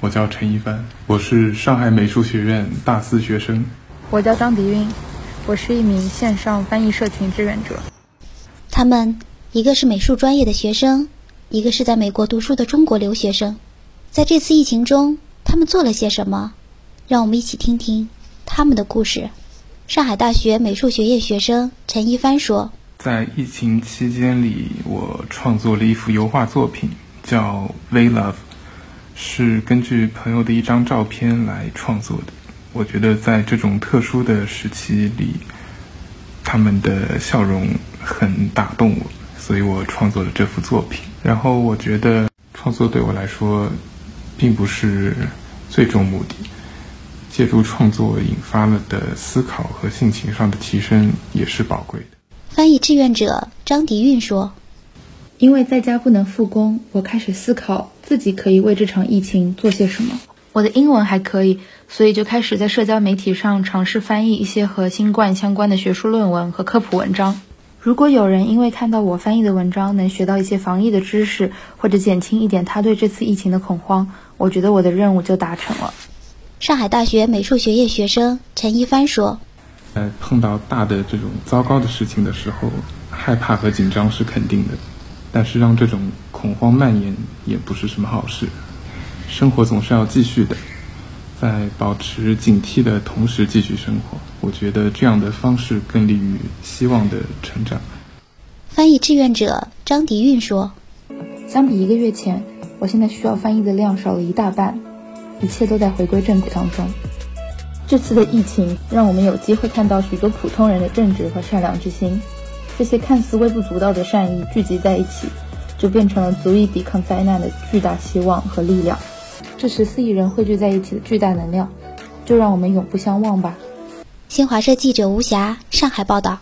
我叫陈一帆，我是上海美术学院大四学生。我叫张迪韵，我是一名线上翻译社群志愿者。他们一个是美术专业的学生，一个是在美国读书的中国留学生。在这次疫情中，他们做了些什么？让我们一起听听他们的故事。上海大学美术学院学生陈一帆说：“在疫情期间里，我创作了一幅油画作品，叫《We Love》，是根据朋友的一张照片来创作的。我觉得在这种特殊的时期里，他们的笑容很打动我，所以我创作了这幅作品。然后我觉得创作对我来说。”并不是最终目的。借助创作引发了的思考和性情上的提升也是宝贵的。翻译志愿者张迪韵说：“因为在家不能复工，我开始思考自己可以为这场疫情做些什么。我的英文还可以，所以就开始在社交媒体上尝试翻译一些和新冠相关的学术论文和科普文章。”如果有人因为看到我翻译的文章能学到一些防疫的知识，或者减轻一点他对这次疫情的恐慌，我觉得我的任务就达成了。上海大学美术学院学生陈一帆说：“在碰到大的这种糟糕的事情的时候，害怕和紧张是肯定的，但是让这种恐慌蔓延也不是什么好事。生活总是要继续的。”在保持警惕的同时继续生活，我觉得这样的方式更利于希望的成长。翻译志愿者张迪运说：“相比一个月前，我现在需要翻译的量少了一大半，一切都在回归正轨当中。这次的疫情让我们有机会看到许多普通人的正直和善良之心，这些看似微不足道的善意聚集在一起，就变成了足以抵抗灾难的巨大希望和力量。”这十四亿人汇聚在一起的巨大能量，就让我们永不相忘吧。新华社记者吴霞上海报道。